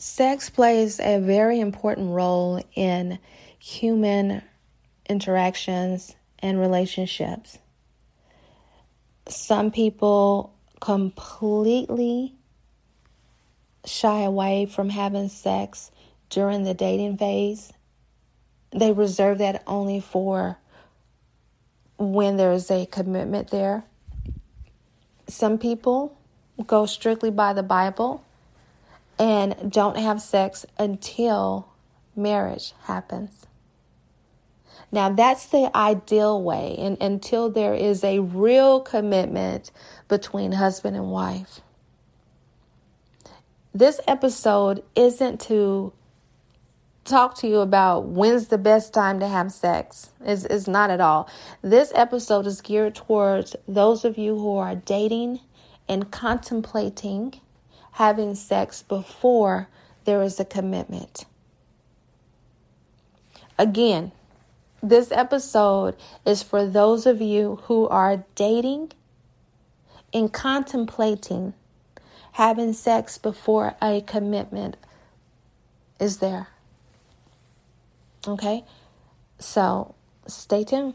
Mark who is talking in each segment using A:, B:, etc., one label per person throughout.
A: Sex plays a very important role in human interactions and relationships. Some people completely shy away from having sex during the dating phase. They reserve that only for when there's a commitment there. Some people go strictly by the Bible and don't have sex until marriage happens. Now, that's the ideal way, and until there is a real commitment between husband and wife. This episode isn't to talk to you about when's the best time to have sex. It's, it's not at all. This episode is geared towards those of you who are dating and contemplating having sex before there is a commitment. Again, this episode is for those of you who are dating and contemplating having sex before a commitment is there. Okay? So stay tuned.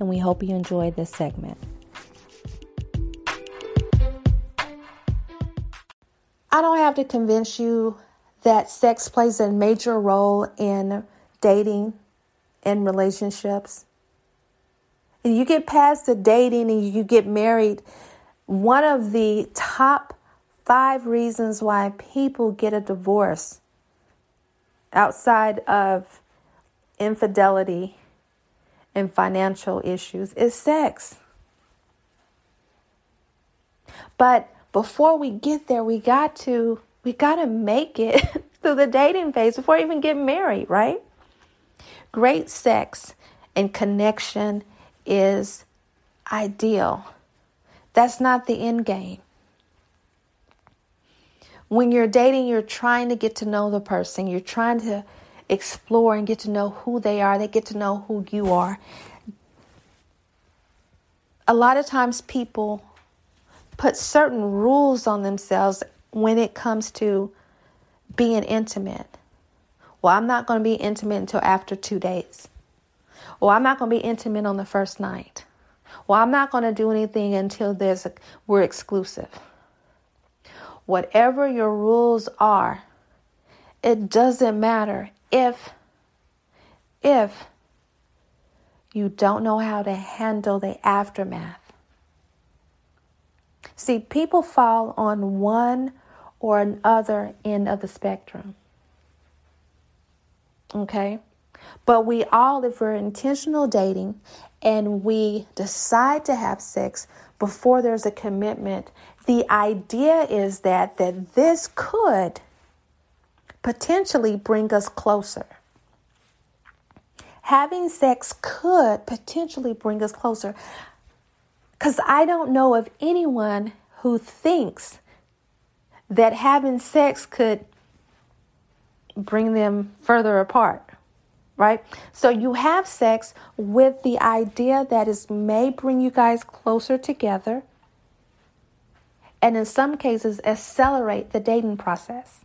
A: and we hope you enjoy this segment. I don't have to convince you that sex plays a major role in dating and relationships. And you get past the dating and you get married, one of the top five reasons why people get a divorce outside of infidelity and financial issues is sex. But before we get there, we got to we got to make it through the dating phase before we even get married, right? Great sex and connection is ideal. That's not the end game. When you're dating, you're trying to get to know the person. You're trying to explore and get to know who they are. They get to know who you are. A lot of times people put certain rules on themselves when it comes to being intimate. Well, I'm not going to be intimate until after two days. Well, I'm not going to be intimate on the first night. Well, I'm not going to do anything until there's a, we're exclusive. Whatever your rules are, it doesn't matter if if you don't know how to handle the aftermath. See, people fall on one or another end of the spectrum. Okay? But we all, if we're intentional dating and we decide to have sex before there's a commitment, the idea is that, that this could potentially bring us closer. Having sex could potentially bring us closer. Because I don't know of anyone who thinks that having sex could bring them further apart, right? So you have sex with the idea that it may bring you guys closer together and in some cases accelerate the dating process.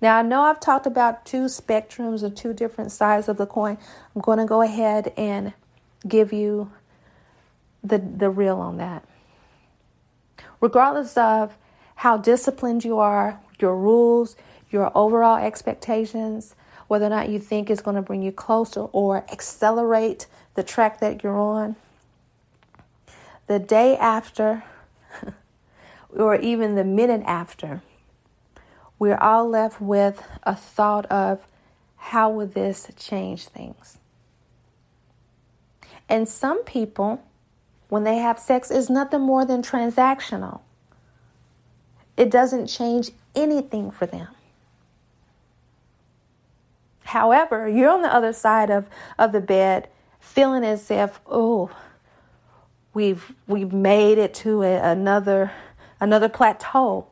A: Now, I know I've talked about two spectrums or two different sides of the coin. I'm going to go ahead and give you the, the real on that. regardless of how disciplined you are, your rules, your overall expectations, whether or not you think it's going to bring you closer or accelerate the track that you're on. The day after, or even the minute after, we're all left with a thought of how would this change things? And some people, when they have sex, is nothing more than transactional. It doesn't change anything for them. However, you're on the other side of, of the bed feeling as if, oh, we've we've made it to a, another another plateau.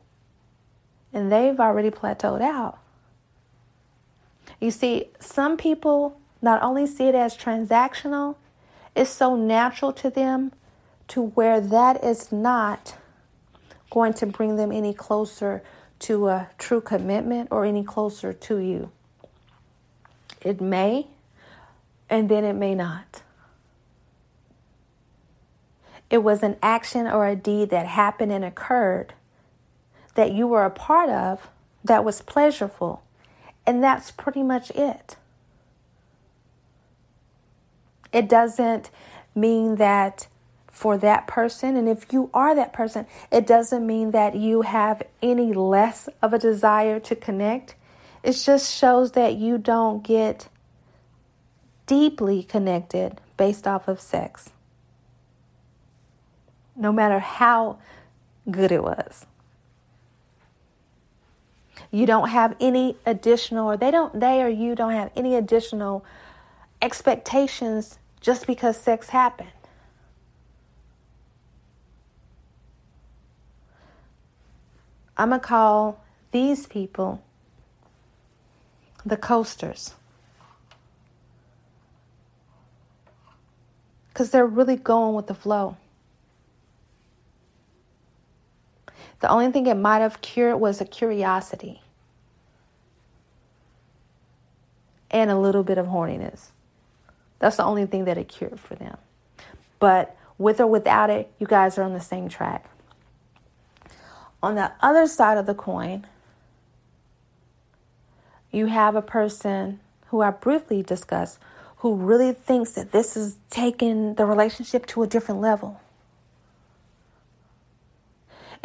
A: And they've already plateaued out. You see, some people not only see it as transactional, it's so natural to them to where that is not going to bring them any closer to a true commitment or any closer to you. It may, and then it may not. It was an action or a deed that happened and occurred that you were a part of that was pleasurable. And that's pretty much it. It doesn't mean that for that person, and if you are that person, it doesn't mean that you have any less of a desire to connect. It just shows that you don't get deeply connected based off of sex, no matter how good it was. You don't have any additional, or they don't, they or you don't have any additional expectations just because sex happened. I'm going to call these people the coasters. Because they're really going with the flow. The only thing it might have cured was a curiosity and a little bit of horniness. That's the only thing that it cured for them. But with or without it, you guys are on the same track. On the other side of the coin, you have a person who I briefly discussed who really thinks that this is taking the relationship to a different level.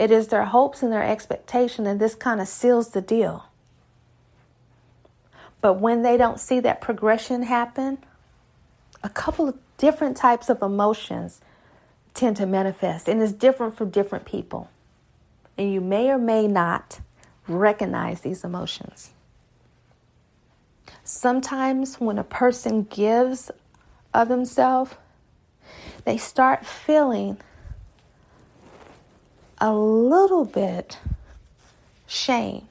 A: It is their hopes and their expectation and this kind of seals the deal. But when they don't see that progression happen, a couple of different types of emotions tend to manifest, and it's different for different people and you may or may not recognize these emotions. Sometimes, when a person gives of themselves, they start feeling a little bit shame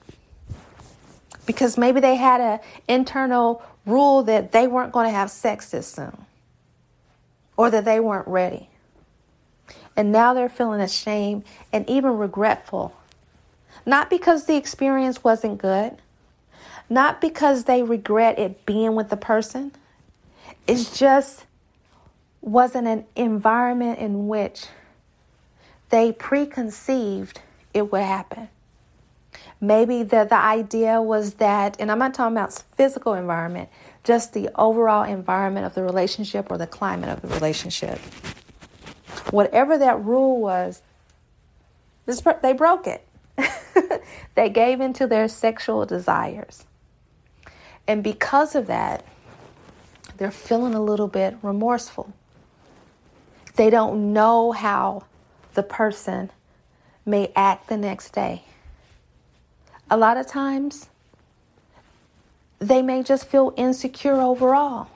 A: because maybe they had an internal rule that they weren't going to have sex this soon or that they weren't ready. And now they're feeling ashamed and even regretful. Not because the experience wasn't good, not because they regret it being with the person. It just wasn't an environment in which they preconceived it would happen. Maybe the, the idea was that, and I'm not talking about physical environment, just the overall environment of the relationship or the climate of the relationship whatever that rule was, this, they broke it. they gave into their sexual desires. And because of that, they're feeling a little bit remorseful. They don't know how the person may act the next day. A lot of times, they may just feel insecure overall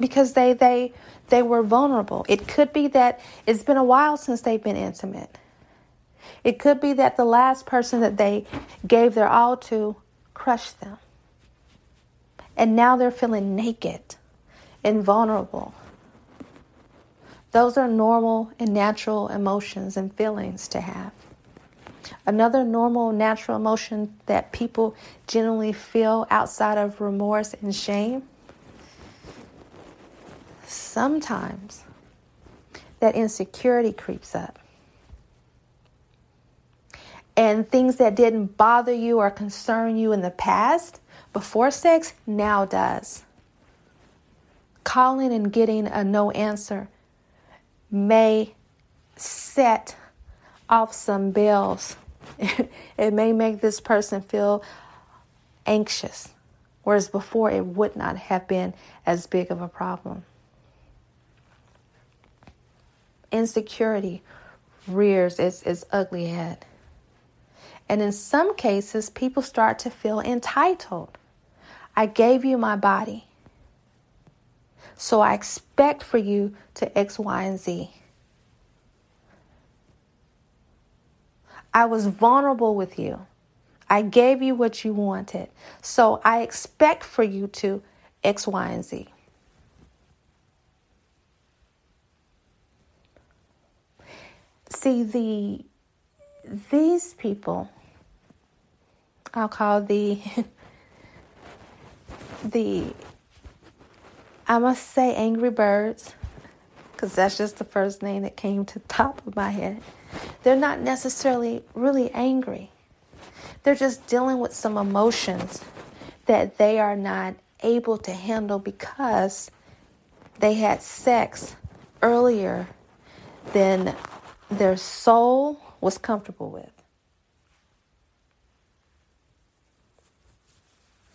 A: because they they they were vulnerable. It could be that it's been a while since they've been intimate. It could be that the last person that they gave their all to crushed them. And now they're feeling naked and vulnerable. Those are normal and natural emotions and feelings to have. Another normal, natural emotion that people generally feel outside of remorse and shame sometimes that insecurity creeps up. and things that didn't bother you or concern you in the past before sex now does. Calling and getting a no answer may set off some bells. it may make this person feel anxious, whereas before it would not have been as big of a problem. Insecurity rears its, its ugly head. And in some cases, people start to feel entitled. I gave you my body. So I expect for you to X, Y, and Z. I was vulnerable with you. I gave you what you wanted. So I expect for you to X, Y, and Z. See, the these people, I'll call the the I must say angry birds because that's just the first name that came to the top of my head. They're not necessarily really angry. They're just dealing with some emotions that they are not able to handle because they had sex earlier than their soul was comfortable with.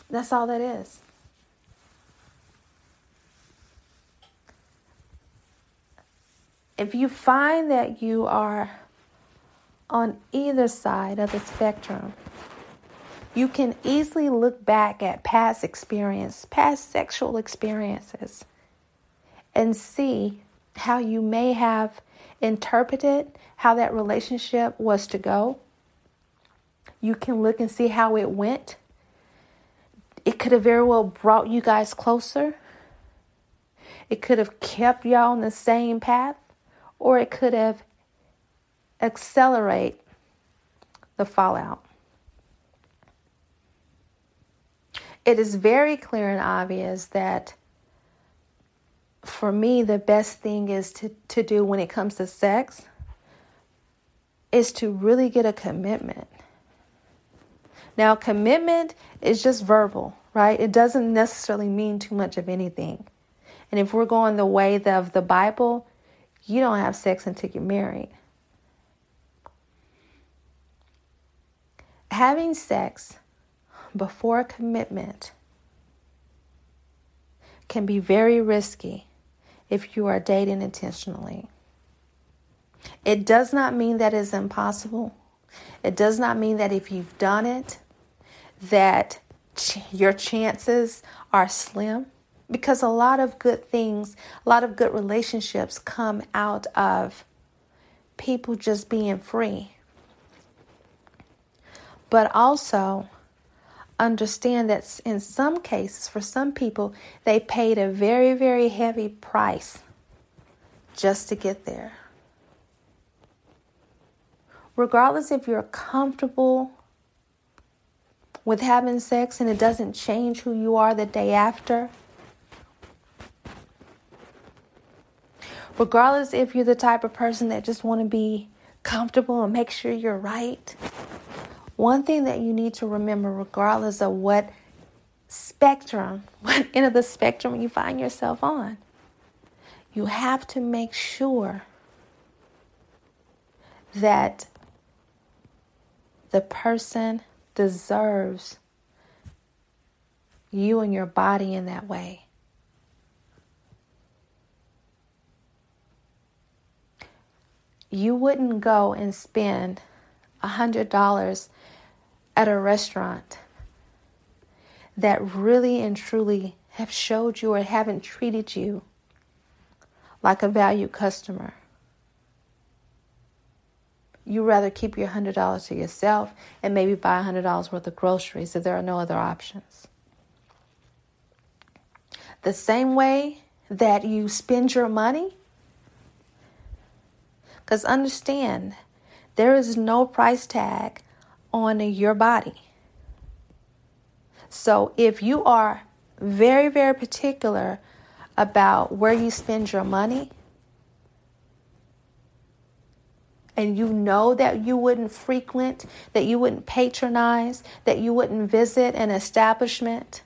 A: That's all that is. If you find that you are on either side of the spectrum, you can easily look back at past experience, past sexual experiences, and see how you may have interpreted how that relationship was to go. You can look and see how it went. It could have very well brought you guys closer. It could have kept y'all on the same path, or it could have accelerate the fallout. It is very clear and obvious that for me, the best thing is to, to do when it comes to sex is to really get a commitment. Now, commitment is just verbal, right? It doesn't necessarily mean too much of anything. And if we're going the way of the Bible, you don't have sex until you're married. Having sex before commitment can be very risky if you are dating intentionally. It does not mean that it's impossible. It does not mean that if you've done it, that ch- your chances are slim. Because a lot of good things, a lot of good relationships come out of people just being free. But also, understand that in some cases, for some people, they paid a very, very heavy price just to get there. Regardless if you're comfortable with having sex and it doesn't change who you are the day after, regardless if you're the type of person that just want to be comfortable and make sure you're right one thing that you need to remember, regardless of what spectrum, what end of the spectrum you find yourself on, you have to make sure that the person deserves you and your body in that way. You wouldn't go and spend a $100 at a restaurant that really and truly have showed you or haven't treated you like a valued customer. You rather keep your $100 to yourself and maybe buy $100 worth of groceries if there are no other options. The same way that you spend your money, because understand, there is no price tag on your body. So if you are very, very particular about where you spend your money, and you know that you wouldn't frequent, that you wouldn't patronize, that you wouldn't visit an establishment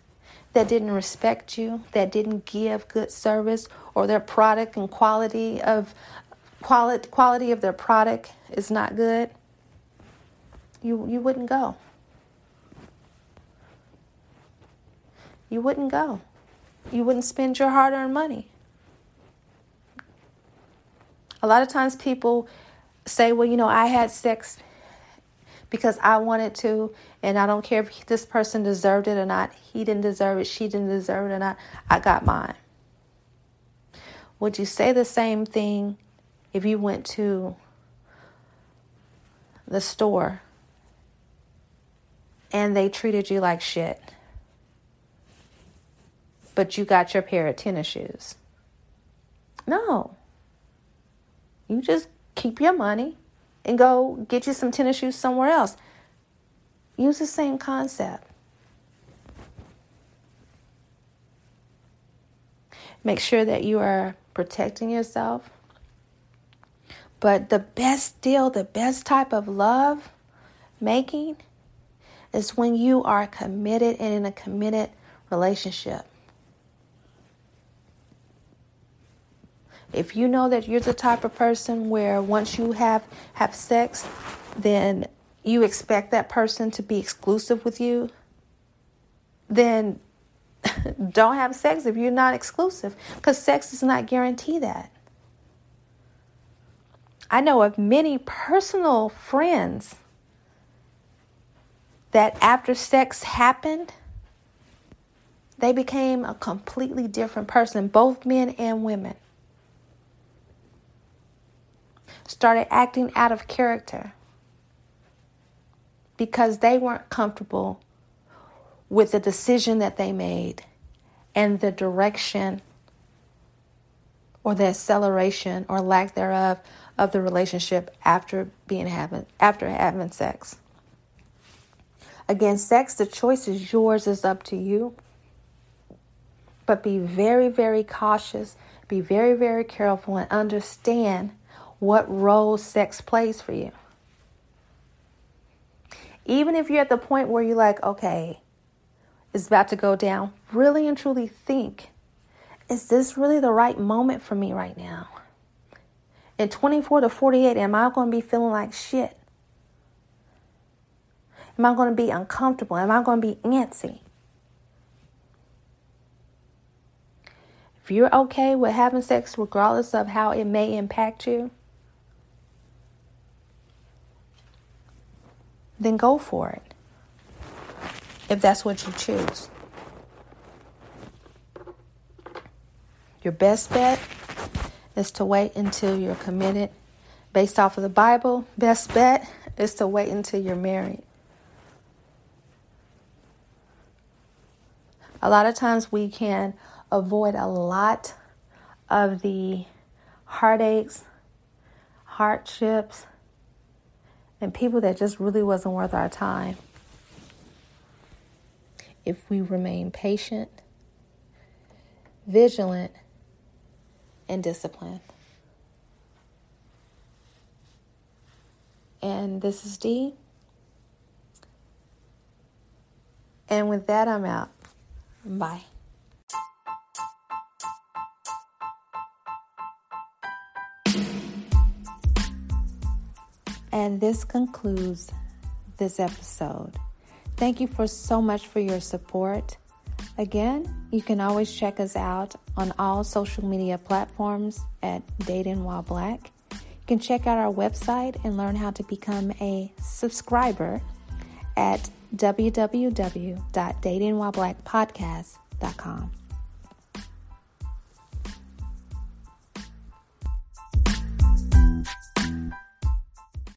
A: that didn't respect you, that didn't give good service, or their product and quality of quality quality of their product is not good, you you wouldn't go. You wouldn't go. You wouldn't spend your hard-earned money. A lot of times people say, well, you know, I had sex because I wanted to, and I don't care if this person deserved it or not. He didn't deserve it, she didn't deserve it or not. I got mine. Would you say the same thing if you went to the store and they treated you like shit, but you got your pair of tennis shoes? No. You just keep your money and go get you some tennis shoes somewhere else. Use the same concept. Make sure that you are protecting yourself. But the best deal, the best type of love making is when you are committed and in a committed relationship. If you know that you're the type of person where once you have have sex, then you expect that person to be exclusive with you, then don't have sex if you're not exclusive because sex does not guarantee that. I know of many personal friends that after sex happened, they became a completely different person, both men and women. Started acting out of character because they weren't comfortable with the decision that they made and the direction or the acceleration or lack thereof of the relationship after being having after having sex. Again, sex, the choice is yours, is up to you. But be very, very cautious, be very, very careful, and understand what role sex plays for you. Even if you're at the point where you're like, okay, it's about to go down, really and truly think is this really the right moment for me right now? In 24 to 48, am I going to be feeling like shit? Am I going to be uncomfortable? Am I going to be antsy? If you're okay with having sex, regardless of how it may impact you, then go for it. If that's what you choose. Your best bet is to wait until you're committed. Based off of the Bible, best bet is to wait until you're married. A lot of times we can avoid a lot of the heartaches, hardships, and people that just really wasn't worth our time. If we remain patient, vigilant, and discipline. And this is Dee. And with that, I'm out. Bye. And this concludes this episode. Thank you for so much for your support. Again, you can always check us out on all social media platforms at Dating While Black. You can check out our website and learn how to become a subscriber at www.datingwhileblackpodcast.com.